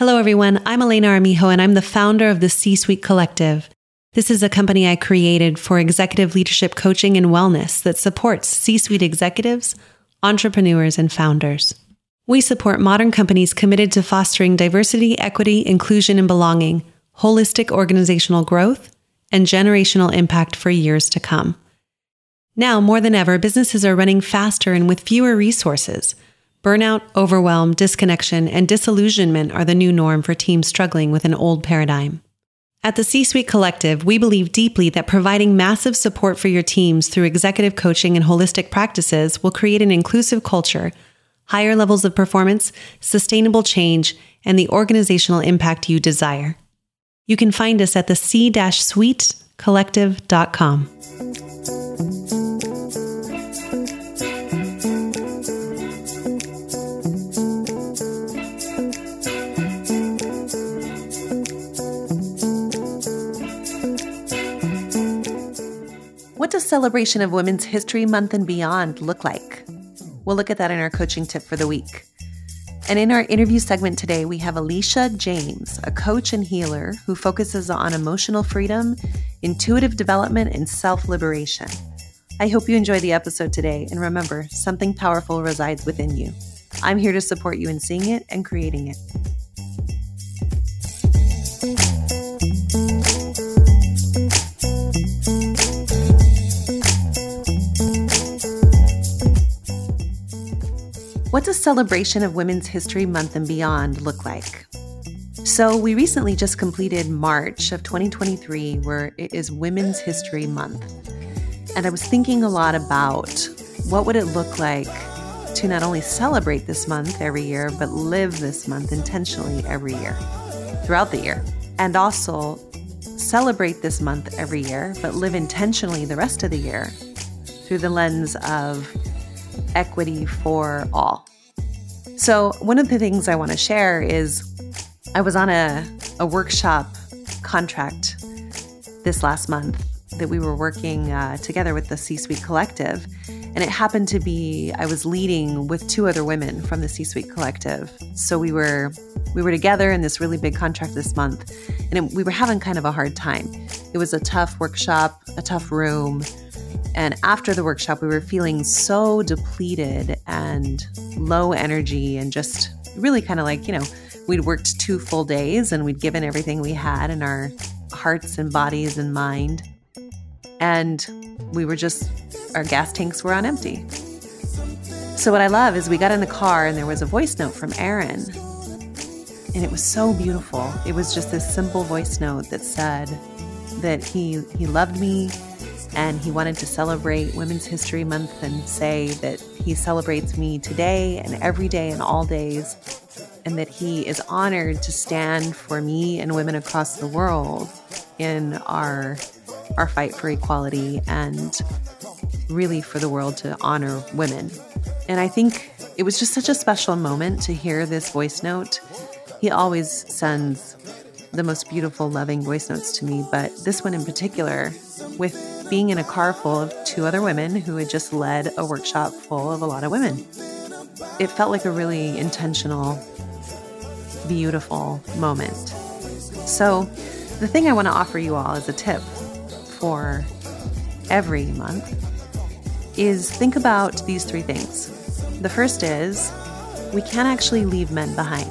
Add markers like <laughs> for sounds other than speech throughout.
Hello, everyone. I'm Elena Armijo, and I'm the founder of the C Suite Collective. This is a company I created for executive leadership coaching and wellness that supports C suite executives, entrepreneurs, and founders. We support modern companies committed to fostering diversity, equity, inclusion, and belonging, holistic organizational growth, and generational impact for years to come. Now, more than ever, businesses are running faster and with fewer resources. Burnout, overwhelm, disconnection, and disillusionment are the new norm for teams struggling with an old paradigm. At the C Suite Collective, we believe deeply that providing massive support for your teams through executive coaching and holistic practices will create an inclusive culture, higher levels of performance, sustainable change, and the organizational impact you desire. You can find us at the c-suitecollective.com. What does celebration of Women's History Month and beyond look like? We'll look at that in our coaching tip for the week. And in our interview segment today, we have Alycia James, a coach and healer who focuses on emotional freedom, intuitive development, and self liberation. I hope you enjoy the episode today. And remember, something powerful resides within you. I'm here to support you in seeing it and creating it. Celebration of Women's History Month and beyond look like? So, we recently just completed March of 2023, where it is Women's History Month. And I was thinking a lot about what would it look like to not only celebrate this month every year, but live this month intentionally every year, throughout the year. And also celebrate this month every year, but live intentionally the rest of the year through the lens of equity for all. So, one of the things I want to share is I was on a, a workshop contract this last month that we were working uh, together with the C Suite Collective. And it happened to be I was leading with two other women from the C Suite Collective. So we were we were together in this really big contract this month, and it, we were having kind of a hard time. It was a tough workshop, a tough room, and after the workshop, we were feeling so depleted and low energy and just really kind of like, you know, we'd worked two full days and we'd given everything we had in our hearts and bodies and mind. And we were just, our gas tanks were on empty. So, what I love is we got in the car and there was a voice note from Aaron. And it was so beautiful. It was just this simple voice note that said that he, he loved me and he wanted to celebrate Women's History Month and say that he celebrates me today and every day and all days, and that he is honored to stand for me and women across the world in our our fight for equality and really for the world to honor women. And I think it was just such a special moment to hear this voice note. He always sends the most beautiful, loving voice notes to me, but this one in particular, with being in a car full of two other women who had just led a workshop full of a lot of women. It felt like a really intentional, beautiful moment. So, the thing I want to offer you all as a tip for every month is think about these three things. The first is we can't actually leave men behind.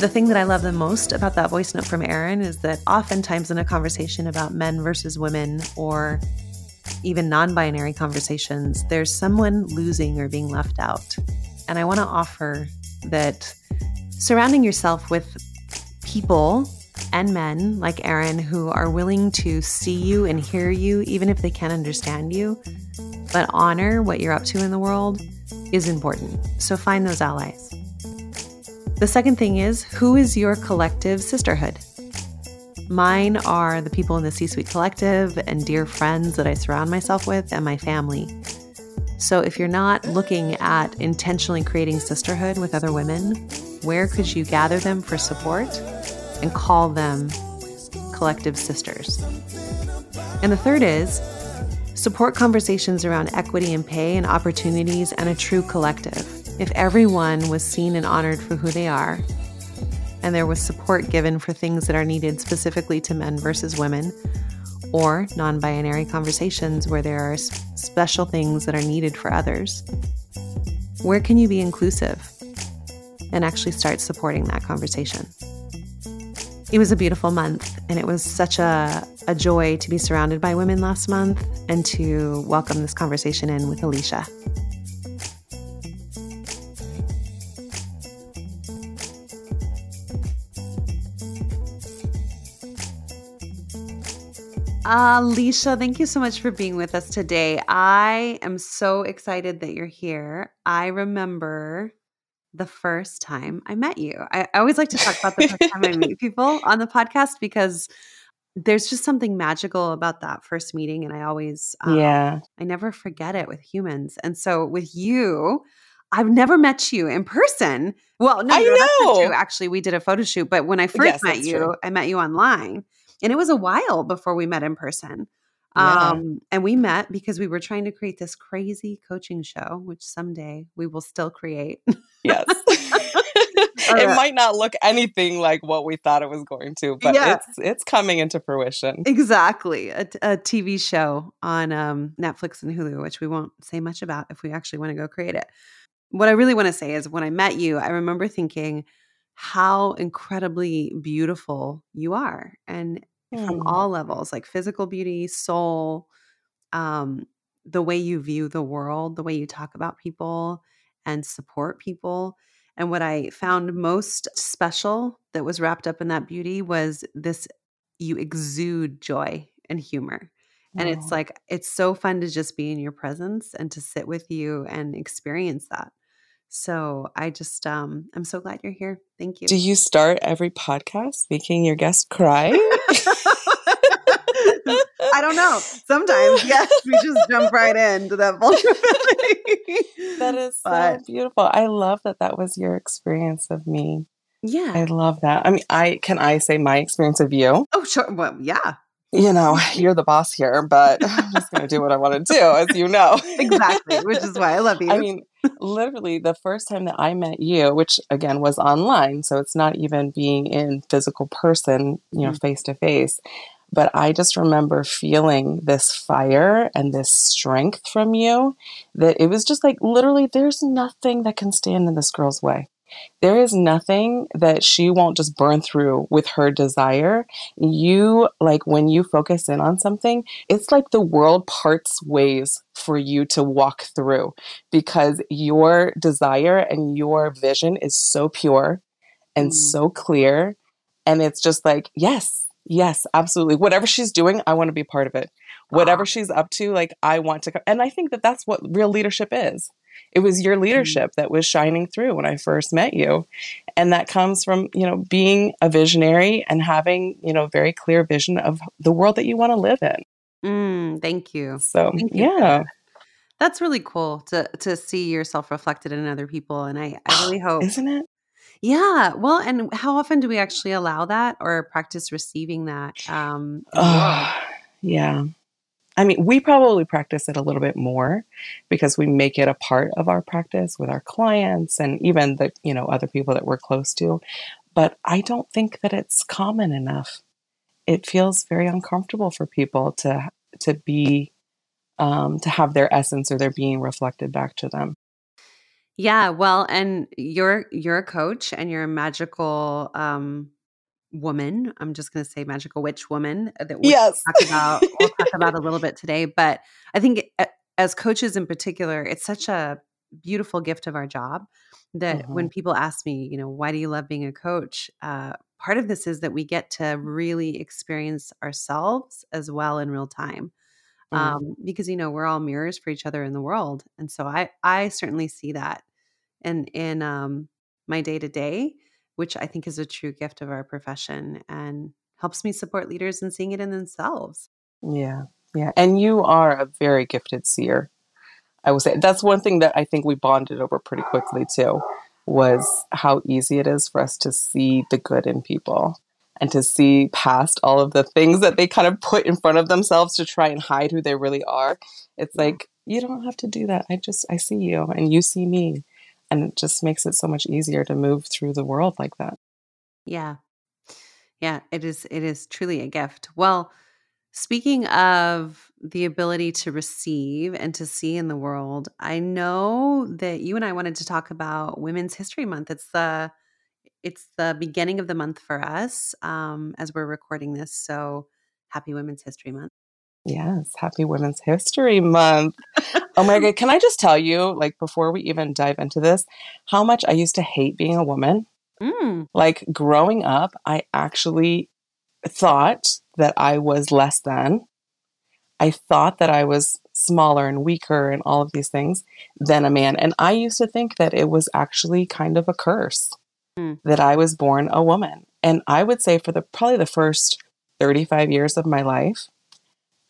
The thing that I love the most about that voice note from Aaron is that oftentimes in a conversation about men versus women or even non binary conversations, there's someone losing or being left out. And I want to offer that surrounding yourself with people and men like Aaron who are willing to see you and hear you, even if they can't understand you, but honor what you're up to in the world is important. So find those allies. The second thing is who is your collective sisterhood? Mine are the people in the C Suite Collective and dear friends that I surround myself with and my family. So, if you're not looking at intentionally creating sisterhood with other women, where could you gather them for support and call them collective sisters? And the third is support conversations around equity and pay and opportunities and a true collective if everyone was seen and honored for who they are, and there was support given for things that are needed specifically to men versus women, or non binary conversations where there are special things that are needed for others. Where can you be inclusive and actually start supporting that conversation? It was a beautiful month, and it was such a, a joy to be surrounded by women last month and to welcome this conversation in with Alycia. Alycia, thank you so much for being with us today. I am so excited that you're here. I remember the first time I met you. I, I always like to talk about the first time I meet <laughs> people on the podcast because there's just something magical about that first meeting. And I always, um, yeah, I never forget it with humans. And so with you, I've never met you in person. Well, no, I no, know. Actually, we did a photo shoot, but when I first yes, met you, true. I met you online. And it was a while before we met in person. Yeah. Um, and we met because we were trying to create this crazy coaching show, which someday we will still create. Yes. <laughs> <laughs> it might not look anything like what we thought it was going to, but yeah. it's it's coming into fruition. Exactly, a, a TV show on um, Netflix and Hulu, which we won't say much about if we actually want to go create it. What I really want to say is, when I met you, I remember thinking how incredibly beautiful you are, and mm. from all levels, like physical beauty, soul, um, the way you view the world, the way you talk about people and support people. And what I found most special that was wrapped up in that beauty was this you exude joy and humor. And it's like, it's so fun to just be in your presence and to sit with you and experience that. So I just, um, I'm so glad you're here. Thank you. Do you start every podcast making your guest cry? I don't know. Sometimes, <laughs> yes, we just jump right into <laughs> that vulnerability. that is but, so beautiful. I love that that was your experience of me. Yeah. I love that. I mean, I can I say my experience of you? Oh, sure. Well, yeah. You know, you're the boss here, but <laughs> I'm just going to do what I want to do, as you know. exactly, which is why I love you. I mean, literally, the first time that I met you, which again was online, so it's not even being in physical person, you know, face to face. But I just remember feeling this fire and this strength from you that it was just like literally, there's nothing that can stand in this girl's way. There is nothing that she won't just burn through with her desire. You, like, when you focus in on something, it's like the world parts ways for you to walk through because your desire and your vision is so pure and mm. so clear. And it's just like, yes, Yes, absolutely. Whatever she's doing, I want to be part of it. Whatever ah. she's up to, like I want to. And I think that that's what real leadership is. It was your mm-hmm. leadership that was shining through when I first met you, and that comes from you know being a visionary and having you know very clear vision of the world that you want to live in. Mm, thank you. So thank you yeah. That's really cool to to see yourself reflected in other people, and I, I really <gasps> hope, isn't it? Yeah. Well, and how often do we actually allow that or practice receiving that? Um, yeah. I mean, we probably practice it a little bit more because we make it a part of our practice with our clients and even the, you know, other people that we're close to. But I don't think that it's common enough. It feels very uncomfortable for people to to be um, to have their essence or their being reflected back to them. Yeah, well, and you're you're a coach and you're a magical um woman. I'm just going to say magical witch woman uh, that we'll yes. talk about we'll talk <laughs> about a little bit today, but I think uh, as coaches in particular, it's such a beautiful gift of our job that mm-hmm. when people ask me, you know, why do you love being a coach? Uh, part of this is that we get to really experience ourselves as well in real time. Mm. um, because you know we're all mirrors for each other in the world and so i i certainly see that in in um, my day to day which i think is a true gift of our profession and helps me support leaders in seeing it in themselves yeah yeah and you are a very gifted seer i would say that's one thing that i think we bonded over pretty quickly too was how easy it is for us to see the good in people and to see past all of the things that they kind of put in front of themselves to try and hide who they really are. It's like, you don't have to do that. I just, I see you and you see me. And it just makes it so much easier to move through the world like that. Yeah. Yeah, it is it is truly a gift. Well, speaking of the ability to receive and to see in the world, I know that you and I wanted to talk about Women's History Month. It's the it's the beginning of the month for us um, as we're recording this. So happy Women's History Month. Yes, happy Women's History Month. oh my God. Can I just tell you, like, before we even dive into this, how much I used to hate being a woman? Mm. Like, growing up, I actually thought that I was less than. I thought that I was smaller and weaker and all of these things than a man. And I used to think that it was actually kind of a curse Mm. that I was born a woman. And I would say for the probably the first 35 years of my life,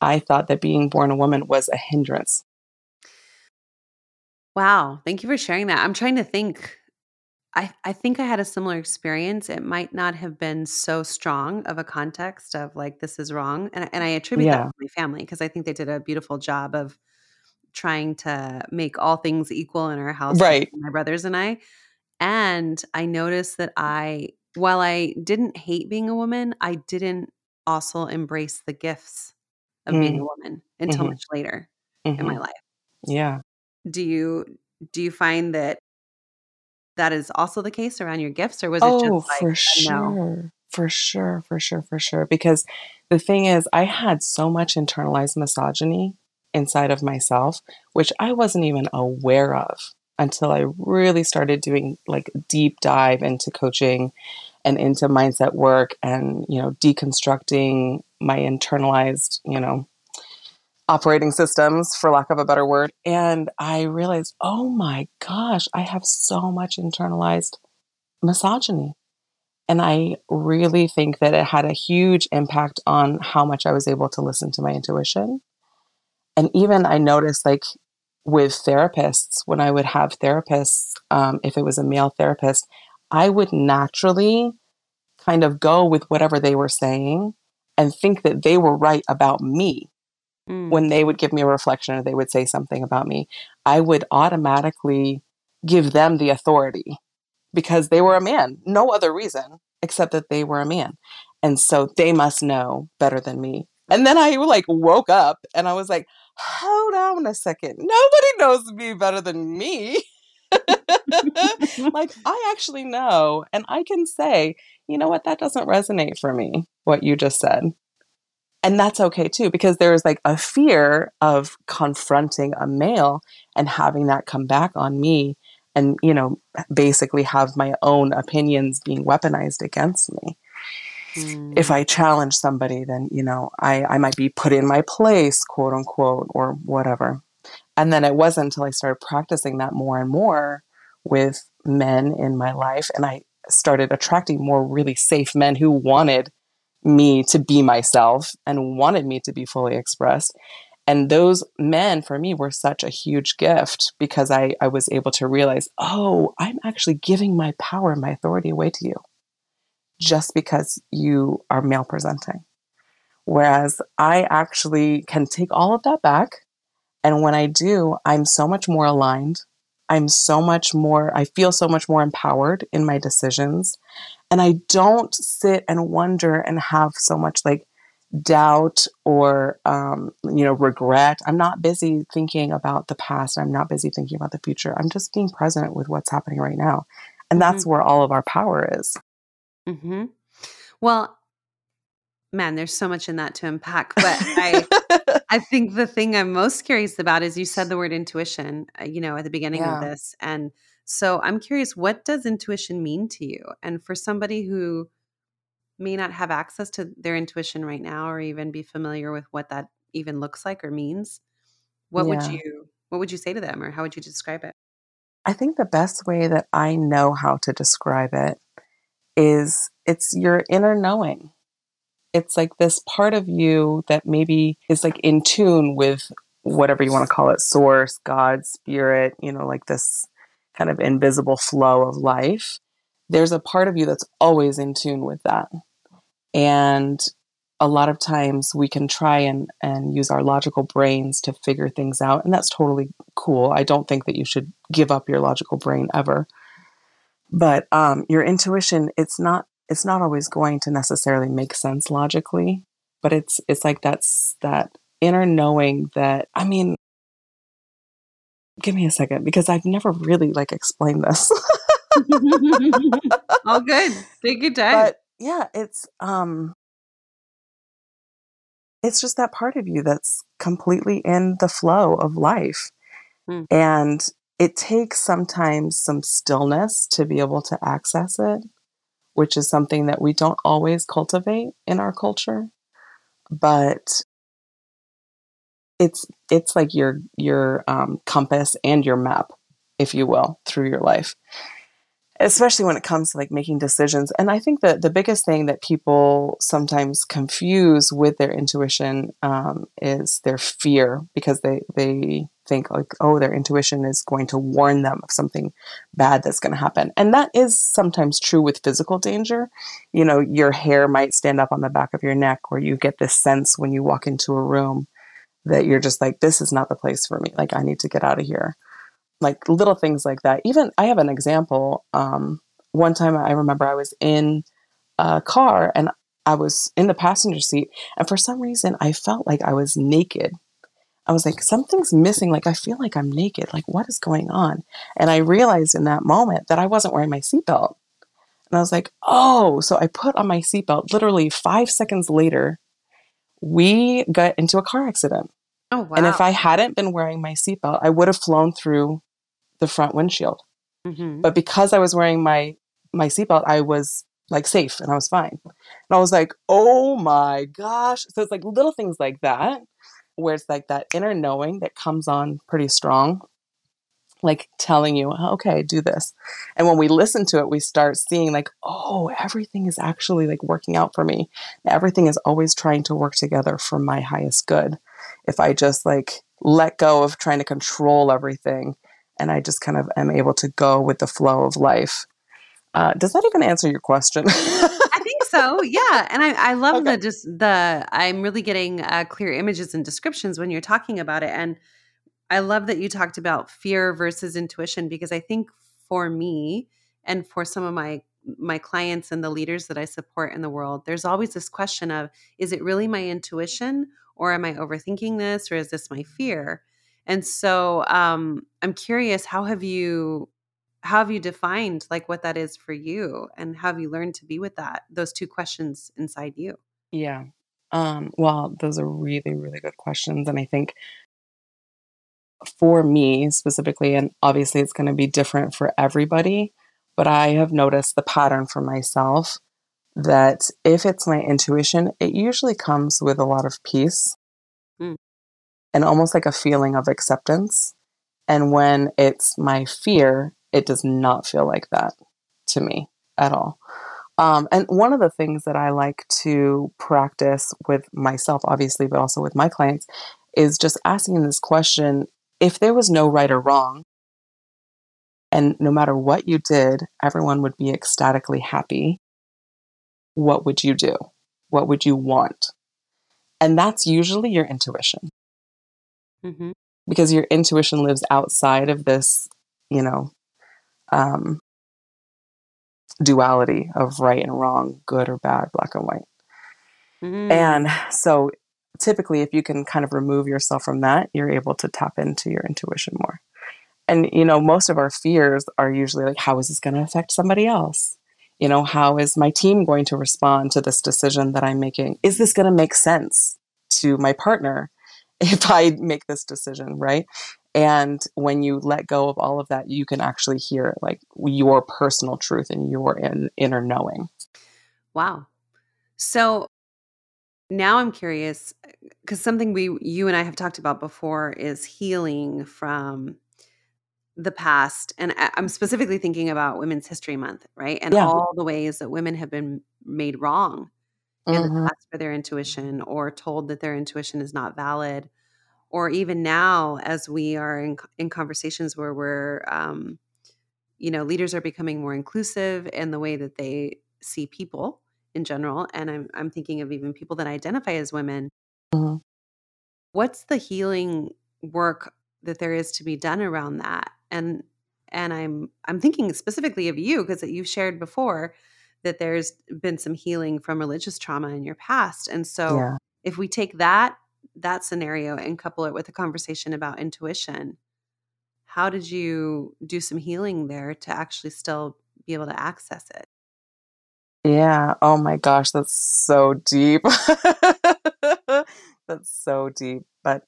I thought that being born a woman was a hindrance. Wow. Thank you for sharing that. I'm trying to think. I, I think I had a similar experience. It might not have been so strong of a context of like, this is wrong. And, and I attribute that to my family because I think they did a beautiful job of trying to make all things equal in our house, Right. my brothers and I. And I noticed that I, while I didn't hate being a woman, I didn't also embrace the gifts of being a Mm, woman until mhm, much later in my mhm. life. Yeah. Do you do you find that that is also the case around your gifts, or was it just Oh, like for a no? sure. For sure, for sure, for sure. Because the thing is, I had so much internalized misogyny inside of myself, which I wasn't even aware of until I really started doing like a deep dive into coaching and into mindset work and, you know, deconstructing my internalized, you know, operating systems, for lack of a better word. And I realized, oh my gosh, I have so much internalized misogyny. And I really think that it had a huge impact on how much I was able to listen to my intuition. And even I noticed, like with therapists, when I would have therapists, um, if it was a male therapist, I would naturally kind of go with whatever they were saying and think that they were right about me Mm, when they would give me a reflection or they would say something about me, I would automatically give them the authority because they were a man. No other reason except that they were a man. And so they must know better than me. And then I like woke up and I was like, hold on a second. Nobody knows me better than me. <laughs> like, I actually know. And I can say, you know what? That doesn't resonate for me, what you just said. And that's okay too because there's like a fear of confronting a male and having that come back on me and you know basically have my own opinions being weaponized against me. If mm, i challenge somebody then you know i i might be put in my place quote unquote or whatever. And then it wasn't until i started practicing that more and more with men in my life and i started attracting more really safe men who wanted me to be myself and wanted me to be fully expressed. And those men for me were such a huge gift because I, I was able to realize, oh, I'm actually giving my power and my authority away to you just because you are male presenting. Whereas I actually can take all of that back. And when I do, I'm so much more aligned. I'm so much more, I feel so much more empowered in my decisions and I don't sit and wonder and have so much like doubt or um, you know regret. I'm not busy thinking about the past. I'm not busy thinking about the future. I'm just being present with what's happening right now, and that's where all of our power is. mhm. Well, man, there's so much in that to unpack, but I <laughs> I think the thing I'm most curious about is you said the word intuition, uh, you know, at the beginning of this. And so I'm curious, what does intuition mean to you? And for somebody who may not have access to their intuition right now or even be familiar with what that even looks like or means, what would you what would you say to them or how would you describe it? I think the best way that I know how to describe it is it's your inner knowing. It's like this part of you that maybe is like in tune with whatever you want to call it source god spirit you know like this kind of invisible flow of life. There's a part of you that's always in tune with that. And a lot of times we can try and, and use our logical brains to figure things out and that's totally cool. I don't think that you should give up your logical brain ever. But um, your intuition it's not it's not always going to necessarily make sense logically, but it's it's like that's that inner knowing that I mean give me a second because I've never really like explained this. <laughs> All good. Take your time. But yeah, it's um it's just that part of you that's completely in the flow of life. Hmm. And it takes sometimes some stillness to be able to access it, which is something that we don't always cultivate in our culture. But it's it's like your your um, compass and your map, if you will, through your life especially when it comes to like making decisions. And I think that the biggest thing that people sometimes confuse with their intuition um, is their fear because they they think like oh their intuition is going to warn them of something bad that's going to happen and that is sometimes true with physical danger you know your hair might stand up on the back of your neck or you get this sense when you walk into a room that you're just like this is not the place for me like i need to get out of here like little things like that. Even I have an example. Um, one time I remember I was in a car and I was in the passenger seat, and for some reason I felt like I was naked. I was like, something's missing. Like, I feel like I'm naked. Like, what is going on? And I realized in that moment that I wasn't wearing my seatbelt. And I was like, oh, so I put on my seatbelt. Literally five seconds later, we got into a car accident. Oh, wow. And if I hadn't been wearing my seatbelt, I would have flown through the front windshield. Mm-hmm. But because I was wearing my my seatbelt, I was like safe and I was fine. And I was like, oh my gosh. So it's like little things like that, where it's like that inner knowing that comes on pretty strong, like telling you, okay, do this. And when we listen to it, we start seeing like, oh, everything is actually like working out for me. Everything is always trying to work together for my highest good. If I just like let go of trying to control everything and I just kind of am able to go with the flow of life. Uh, does that even answer your question? <laughs> So. Yeah, and I, I love okay. the just the. I'm really getting uh, clear images and descriptions when you're talking about it, and I love that you talked about fear versus intuition because I think for me and for some of my my clients and the leaders that I support in the world, there's always this question of is it really my intuition or am I overthinking this or is this my fear? And so um, I'm curious, how have you how have you defined like what that is for you and how have you learned to be with that those two questions inside you yeah um, well those are really really good questions and i think for me specifically and obviously it's going to be different for everybody but i have noticed the pattern for myself that if it's my intuition it usually comes with a lot of peace mm and almost like a feeling of acceptance. And when it's my fear, it does not feel like that to me at all. Um, and one of the things that I like to practice with myself, obviously, but also with my clients, is just asking this question if there was no right or wrong, and no matter what you did, everyone would be ecstatically happy, what would you do? What would you want? And that's usually your intuition mm-hmm. because your intuition lives outside of this, you know, um, duality of right and wrong, good or bad, black and white. Mm-hmm. And so typically, if you can kind of remove yourself from that, you're able to tap into your intuition more. And, you know, most of our fears are usually like, how is this going to affect somebody else? You know, how is my team going to respond to this decision that I'm making? Is this going to make sense to my partner? <laughs> if I make this decision, right? And when you let go of all of that, you can actually hear like your personal truth and your in, inner knowing. Wow. So now I'm curious because something we you and I have talked about before is healing from the past and I'm specifically thinking about Women's History Month, right? And yeah. all the ways that women have been made wrong in mm-hmm. the past for their intuition or told that their intuition is not valid or even now as we are in, in conversations where we're um, you know leaders are becoming more inclusive in the way that they see people in general and i'm, I'm thinking of even people that identify as women mm-hmm. what's the healing work that there is to be done around that and and i'm i'm thinking specifically of you because you've shared before that there's been some healing from religious trauma in your past. And so Yeah. if we take that that scenario and couple it with a conversation about intuition, how did you do some healing there to actually still be able to access it? Yeah. Oh my gosh, that's so deep. <laughs> That's so deep. But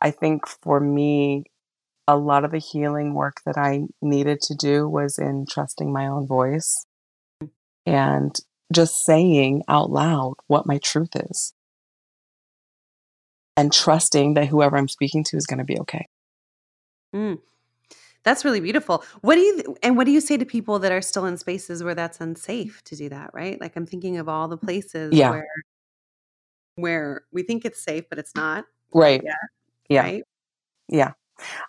I think for me, a lot of the healing work that I needed to do was in trusting my own voice mm. and just saying out loud what my truth is and trusting that whoever I'm speaking to is going to be okay. Mm. That's really beautiful. What do you and what do you say to people that are still in spaces where that's unsafe to do that, right? Like I'm thinking of all the places Yeah. where where we think it's safe but it's not. Right. Yeah. Yeah. Right? Yeah.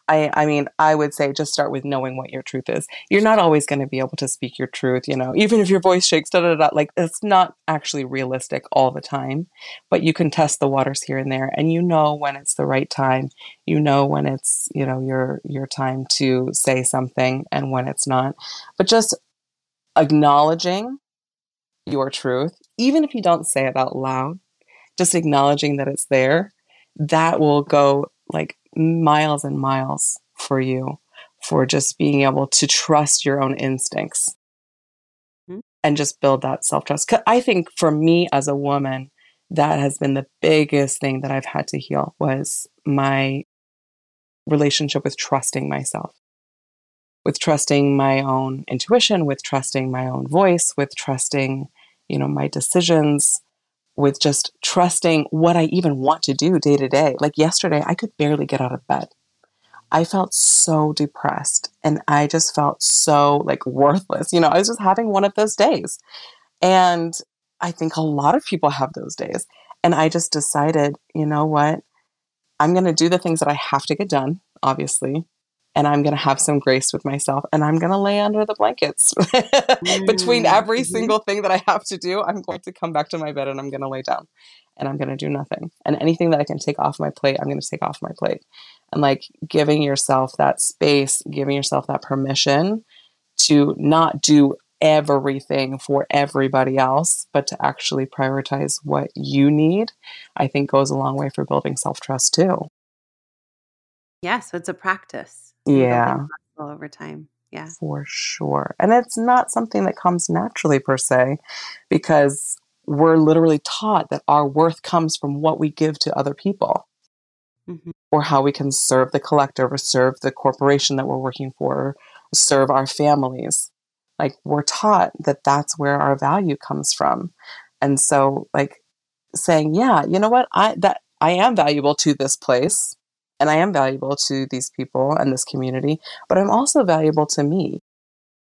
I I mean, I would say just start with knowing what your truth is. You're not always going to be able to speak your truth, you know, even if your voice shakes, da da da. Like it's not actually realistic all the time, but you can test the waters here and there, and you know when it's the right time. You know when it's you know your your time to say something and when it's not. But just acknowledging your truth, even if you don't say it out loud, just acknowledging that it's there, that will go like miles and miles for you for just being able to trust your own instincts Mhm. and just build that self trust. I think for me as a woman, that has been the biggest thing that I've had to heal was my relationship with trusting myself, with trusting my own intuition, with trusting my own voice, with trusting, you know, my decisions, with just trusting what I even want to do day to day. Like yesterday, I could barely get out of bed. I felt so depressed and I just felt so like worthless. You know, I was just having one of those days. And I think a lot of people have those days. And I just decided, you know what? I'm going to do the things that I have to get done, obviously. And I'm going to have some grace with myself and I'm going to lay under the blankets. <laughs> Between Mm, every mhm. single thing that I have to do, I'm going to come back to my bed and I'm going to lay down and I'm going to do nothing. And anything that I can take off my plate, I'm going to take off my plate. And like giving yourself that space, giving yourself that permission to not do everything for everybody else, but to actually prioritize what you need, I think goes a long way for building self trust too. Yeah, so it's a practice. Yeah, over time. Yeah. for sure. And it's not something that comes naturally per se, because we're literally taught that our worth comes from what we give to other people Mhm. or how we can serve the collective or serve the corporation that we're working for, or serve our families. Like we're taught that that's where our value comes from. And so like saying, yeah, you know what? I that I am valuable to this place and I am valuable to these people and this community, but I'm also valuable to me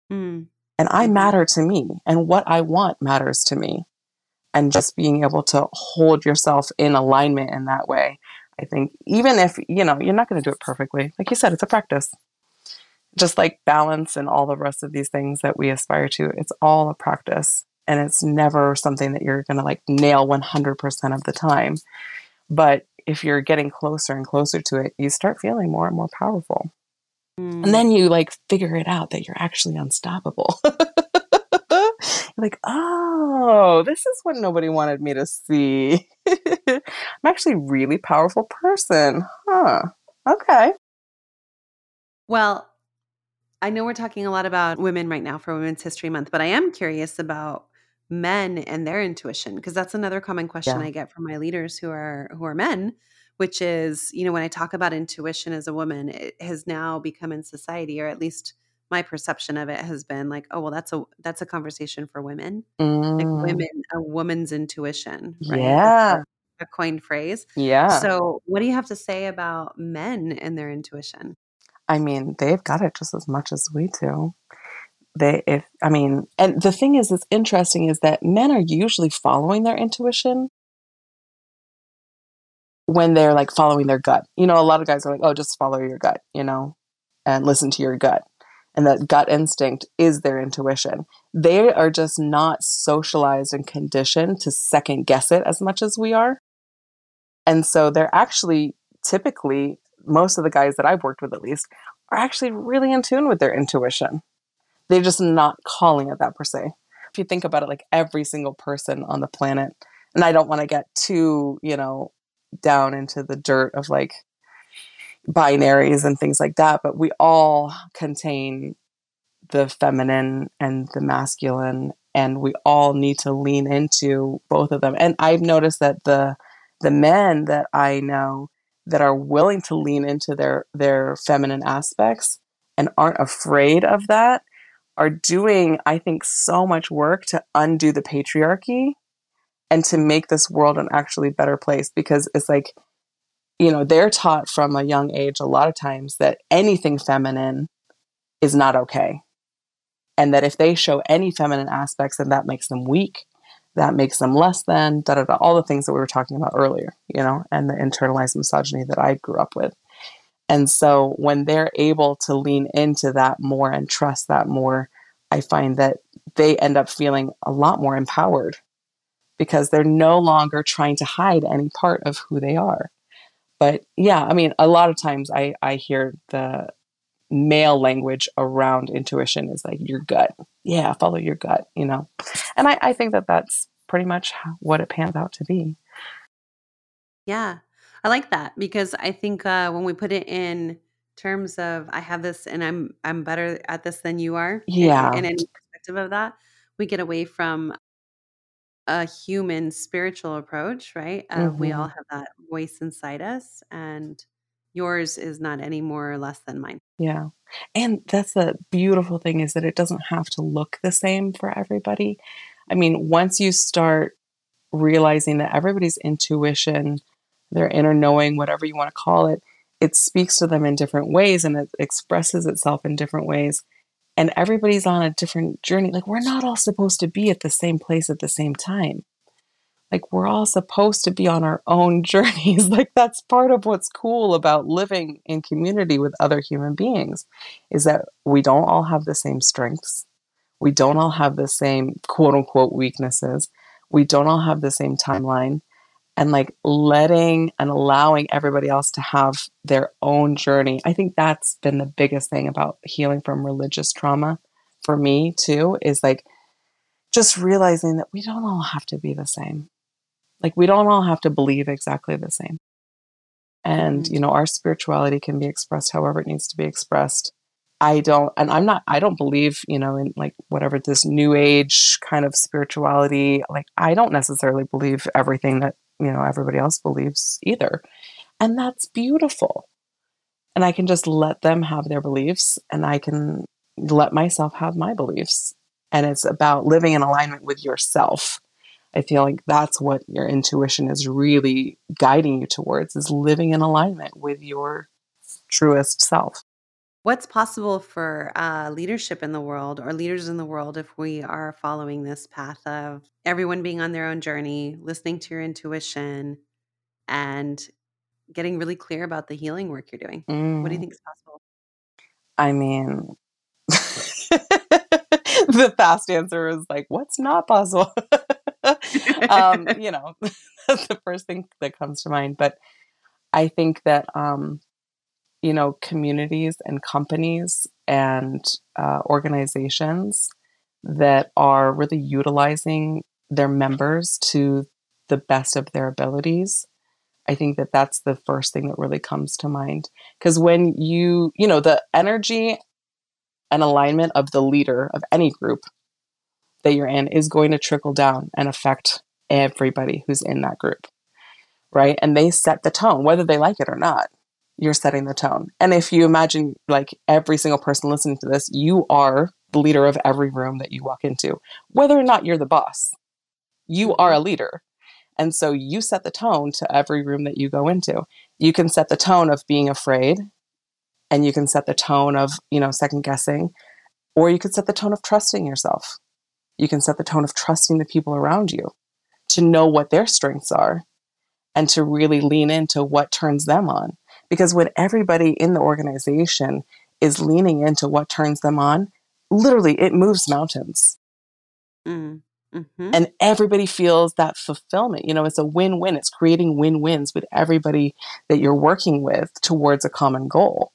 Mm. and I Mhm. matter to me and what I want matters to me. And just being able to hold yourself in alignment in that way. I think even if, you know, you're not going to do it perfectly. Like you said, it's a practice. Just like balance and all the rest of these things that we aspire to, it's all a practice. And it's never something that you're going to like nail 100% of the time. But if you're getting closer and closer to it, you start feeling more and more powerful. Mm. And then you like figure it out that you're actually unstoppable. <laughs> you're like, oh, this is what nobody wanted me to see. <laughs> I'm actually a really powerful person. Huh. Okay. Well, I know we're talking a lot about women right now for Women's History Month, but I am curious about men and their intuition because that's another common question Yeah. I get from my leaders who are who are men, which is, you know, when I talk about intuition as a woman, it has now become in society or at least my perception of it has been like, oh, well that's a that's a conversation for women. Like Mm, women, a woman's intuition, right? Yeah. a coined phrase. Yeah. So, what do you have to say about men and their intuition? I mean, they've got it just as much as we do. They, if, I mean, and the thing is, that's interesting is that men are usually following their intuition when they're like following their gut. You know, a lot of guys are like, oh, just follow your gut, you know, and listen to your gut. And that gut instinct is their intuition. They are just not socialized and conditioned to second guess it as much as we are. And so they're actually typically, most of the guys that I've worked with at least, are actually really in tune with their intuition. They're just not calling it that per se. if you think about it, like every single person on the planet, and I don't want to get too, you know, down into the dirt of like binaries and things like that, but we all contain the feminine and the masculine and we all need to lean into both of them. And I've noticed that the the men that I know that are willing to lean into their their feminine aspects and aren't afraid of that are doing I think so much work to undo the patriarchy and to make this world an actually better place because it's like you know they're taught from a young age a lot of times that anything feminine is not okay. And that if they show any feminine aspects then that makes them weak that makes them less than da da da all the things that we were talking about earlier you know and the internalized misogyny that i grew up with and so when they're able to lean into that more and trust that more i find that they end up feeling a lot more empowered because they're no longer trying to hide any part of who they are but yeah i mean a lot of times i i hear the male language around intuition is like your gut. Yeah, follow your gut, you know. And I, I think that that's pretty much what it pans out to be. Yeah, I like that because I think uh, when we put it in terms of I have this and I'm I'm better at this than you are. Yeah, and, and any perspective of that, we get away from a human spiritual approach, right? Uh, mm-hmm. We all mm-hmm. have that voice inside us, and yours is not any more or less than mine. Yeah. And that's the beautiful thing is that it doesn't have to look the same for everybody. I mean, once you start realizing that everybody's intuition, their inner knowing, whatever you want to call it, it speaks to them in different ways and it expresses itself in different ways. And everybody's on a different journey. Like, we're not all supposed to be at the same place at the same time like we're all supposed to be on our own <laughs> journeys like that's part of what's cool about living in community with other human beings is that we don't all have the same strengths we don't all have the same quote unquote weaknesses we don't all have the same timeline and like letting and allowing everybody else to have their own journey i think that's been the biggest thing about healing from religious trauma for me too is like just realizing that we don't all have to be the same like we don't all have to believe exactly the same. And, mm-hmm. you know, our spirituality can be expressed however it needs to be expressed. I don't, and I'm not, I don't believe, you know, in like whatever this new age kind of spirituality. Like, I don't necessarily believe everything that, you know, everybody else believes either. And that's beautiful. And I can just let them have their beliefs and I can let myself have my beliefs. And it's about living in alignment with yourself I feel like that's what your intuition is really guiding you towards is living in alignment with your truest self. What's possible for uh, leadership in the world or leaders in the world if we are following this path of everyone being on their own journey, listening to your intuition, and getting really clear about the healing work you're doing? Mm. What do you mm. think is possible? I mean, <laughs> the fast answer is like, what's not possible? <laughs> um, <laughs> you know, that's the first thing that comes to mind. But I think that, um, you know, communities and companies and uh, organizations that are really utilizing their members to the best of their abilities. I think that that's the first thing that really comes to mind. Because when you, you know, the energy and alignment of the leader of any group that you're in is going to trickle down and affect everybody who's in that group. Right. And they set the tone, whether they like it or not. You're setting the tone. And if you imagine like every single person listening to this, you are the leader of every room that you walk into, whether or not you're the boss. You mm-hmm. are a leader. And so you set the tone to every room that you go into. You can set the tone of being afraid, and you can set the tone of, you know, second guessing, or you could set the tone of trusting yourself you can set the tone of trusting the people around you to know what their strengths are and to really lean into what turns them on. Because when everybody in the organization is leaning into what turns them on, literally it moves mountains. Mm. Mm-hmm. And everybody feels that fulfillment. You know, it's a win win. It's creating win wins with everybody that you're working with towards a common goal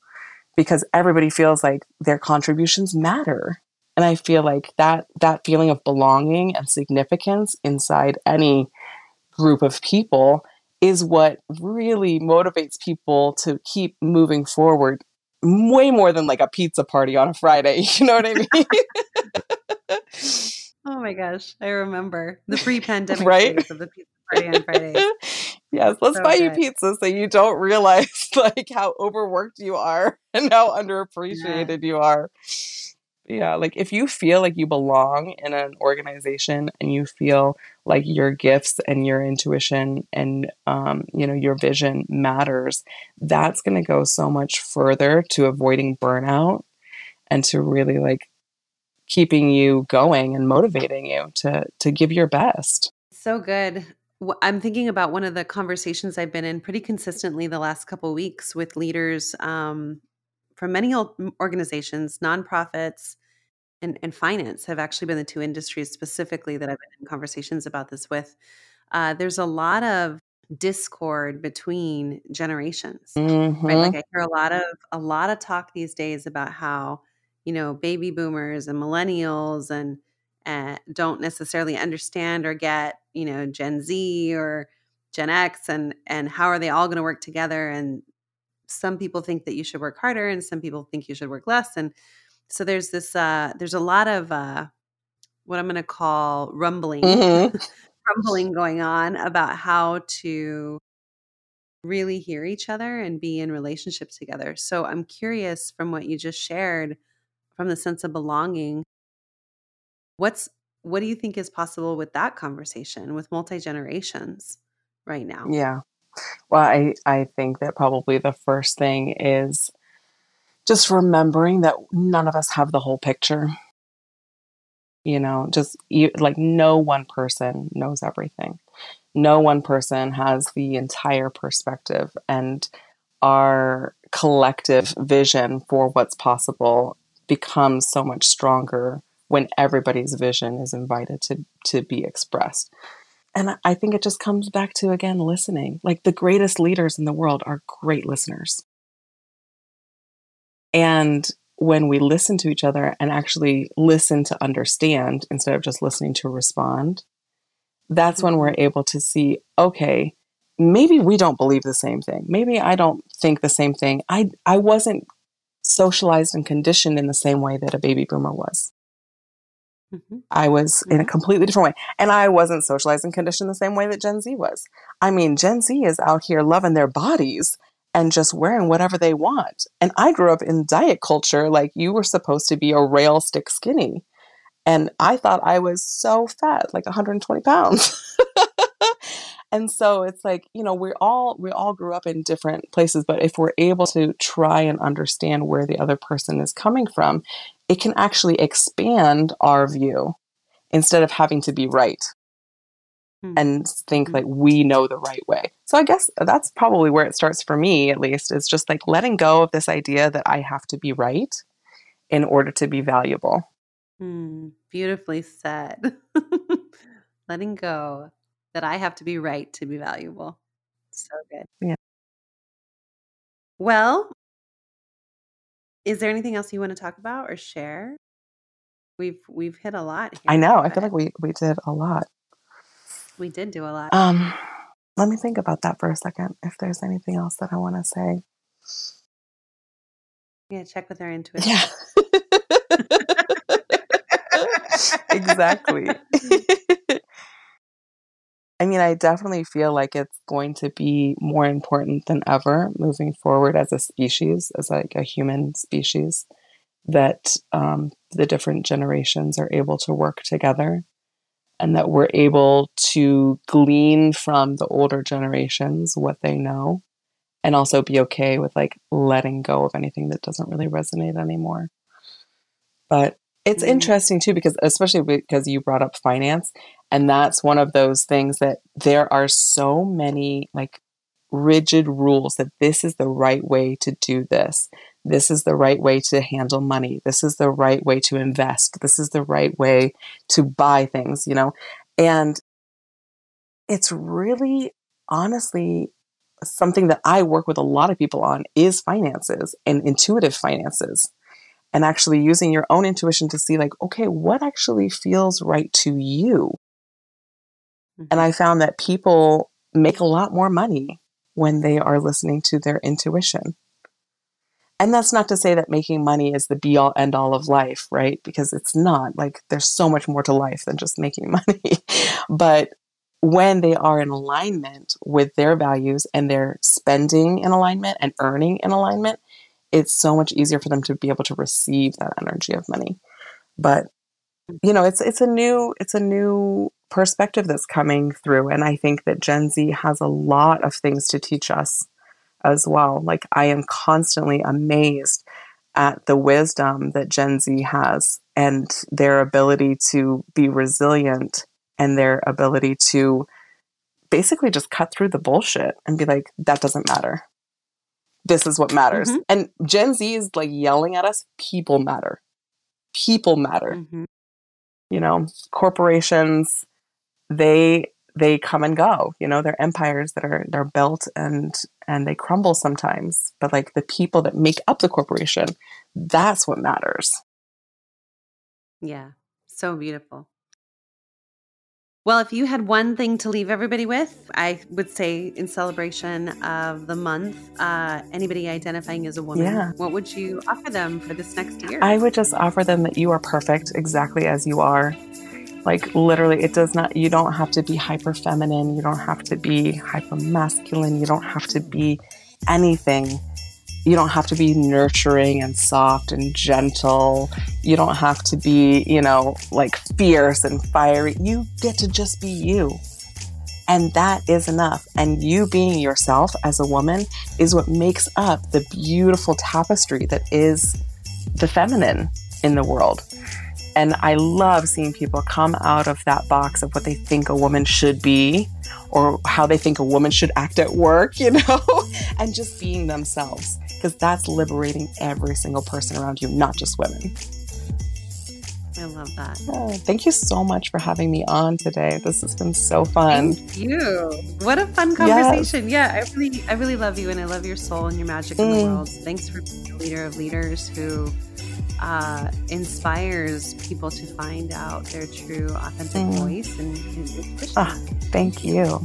because everybody feels like their contributions matter And I feel like that that feeling of belonging and significance inside any group of people is what really motivates people to keep moving forward way more than like a pizza party on a Friday. <laughs> You know what I mean? <laughs> oh my gosh, I remember the pre-pandemic right? days of the pizza party on Fridays. <laughs> yes, let's So buy you good. pizza so you don't realize like how overworked you are and how underappreciated you are. Yeah, like if you feel like you belong in an organization and you feel like your gifts and your intuition and um, you know your vision matters, that's going to go so much further to avoiding burnout and to really like keeping you going and motivating you to to give your best. So good. I'm thinking about one of the conversations I've been in pretty consistently the last couple weeks with leaders um, from many organizations, nonprofits, and, and finance have actually been the two industries specifically that I've been in conversations about this with. Uh, there's a lot of discord between generations right Mhm. like i hear a lot of a lot of talk these days about how you know baby boomers and millennials and uh, don't necessarily understand or get you know gen z or gen x and and how are they all going to work together and some people think that you should work harder and some people think you should work less and so there's this uh there's a lot of uh what i'm going to call rumbling Mhm. <laughs> rumbling going on about how to really hear each other and be in relationship together. So I'm curious from what you just shared from the sense of belonging, what's what do you think is possible with that conversation with multi generations right now? Yeah. Well, I I think that probably the first thing is just remembering that none of us have the whole picture. You know, just you, like no one person knows everything. No one person has the entire perspective and our collective vision for what's possible becomes so much stronger when everybody's vision is invited to to be expressed. And I- think it just comes back to again listening. Like the greatest leaders in the world are great listeners. And when we listen to each other and actually listen to understand instead of just listening to respond, that's when we're mm-hmm. able to see okay, maybe we don't believe the same thing. Maybe I don't think the same thing. I I wasn't socialized and conditioned in the same way that a baby boomer was. Mhm. I was in a Mhm. completely different way. And I wasn't socialized and conditioned the same way that Gen Z was. I mean, Gen Z is out here loving their bodies and just wearing whatever they want. And I grew up in diet culture, like you were supposed to be a rail stick skinny. And I thought I was so fat, like 120 pounds. <laughs> and so it's like, you know, we all we all grew up in different places, but if we're able to try and understand where the other person is coming from, it can actually expand our view instead of having to be right Hmm. and think Mhm. like we know the right way. So I guess that's probably where it starts for me at least is just like letting go of this idea that I have to be right in order to be valuable. Hmm. Beautifully said. <laughs> Letting go that I have to be right to be valuable. So good. Yeah. Well, is there anything else you want to talk about or share? We've we've hit a lot here. I know. I feel like we we did a lot. we did do a lot. Um let me think about that for a second if there's anything else that I want to say. yeah, check with our intuition. Yeah. <laughs> exactly. <laughs> I mean, I definitely feel like it's going to be more important than ever moving forward as a species, as like a human species, that um, the different generations are able to work together and that we're able to glean from the older generations what they know and also be okay with like letting go of anything that doesn't really resonate anymore. But it's interesting too because especially because you brought up finance and that's one of those things that there are so many like rigid rules that this is the right way to do this. This is the right way to handle money. This is the right way to invest. This is the right way to buy things, you know. And it's really honestly something that I work with a lot of people on is finances and intuitive finances. and actually using your own intuition to see, like, okay, what actually feels right to you? Mm-hmm. And I found that people make a lot more money when they are listening to their intuition. And that's not to say that making money is the be all end all of life, right? Because it's not. Like, there's so much more to life than just making <laughs> money. but when they are in alignment with their values and they're spending in alignment and earning in alignment, it's so much easier for them to be able to receive that energy of money. But you know, it's it's a new it's a new perspective that's coming through and I think that Gen Z has a lot of things to teach us as well. Like I am constantly amazed at the wisdom that Gen Z has and their ability to be resilient and their ability to basically just cut through the bullshit and be like, that doesn't matter. This is what matters. Mm-hmm. And Gen Z is like yelling at us people matter. People matter. Mm-hmm. You know, corporations, they they come and go you know they're empires that are they're built and and they crumble sometimes but like the people that make up the corporation that's what matters yeah so beautiful well, if you had one thing to leave everybody with, I would say in celebration of the month, uh, anybody identifying as a woman, yeah. what would you offer them for this next year? I would just offer them that you are perfect exactly as you are. Like literally, it does not, you don't have to be hyper feminine. You don't have to be hyper masculine. You don't have to be anything. You don't have to be nurturing and soft and gentle. You don't have to be, you know, like fierce and fiery. You get to just be you. And that is enough. And you being yourself as a woman is what makes up the beautiful tapestry that is the feminine in the world. And I love seeing people come out of that box of what they think a woman should be or how they think a woman should act at work, you know, <laughs> and just being themselves because that's liberating every single person around you, not just women. I love that. Oh, thank you so much for having me on today. This has been so fun. Thank you. What a fun conversation. Yes. Yeah, I really I really love you and I love your soul and your magic mm. in the mm. world. Thanks for being a leader of leaders who uh, inspires people to find out their true, authentic mm. voice and, and ah, thank you.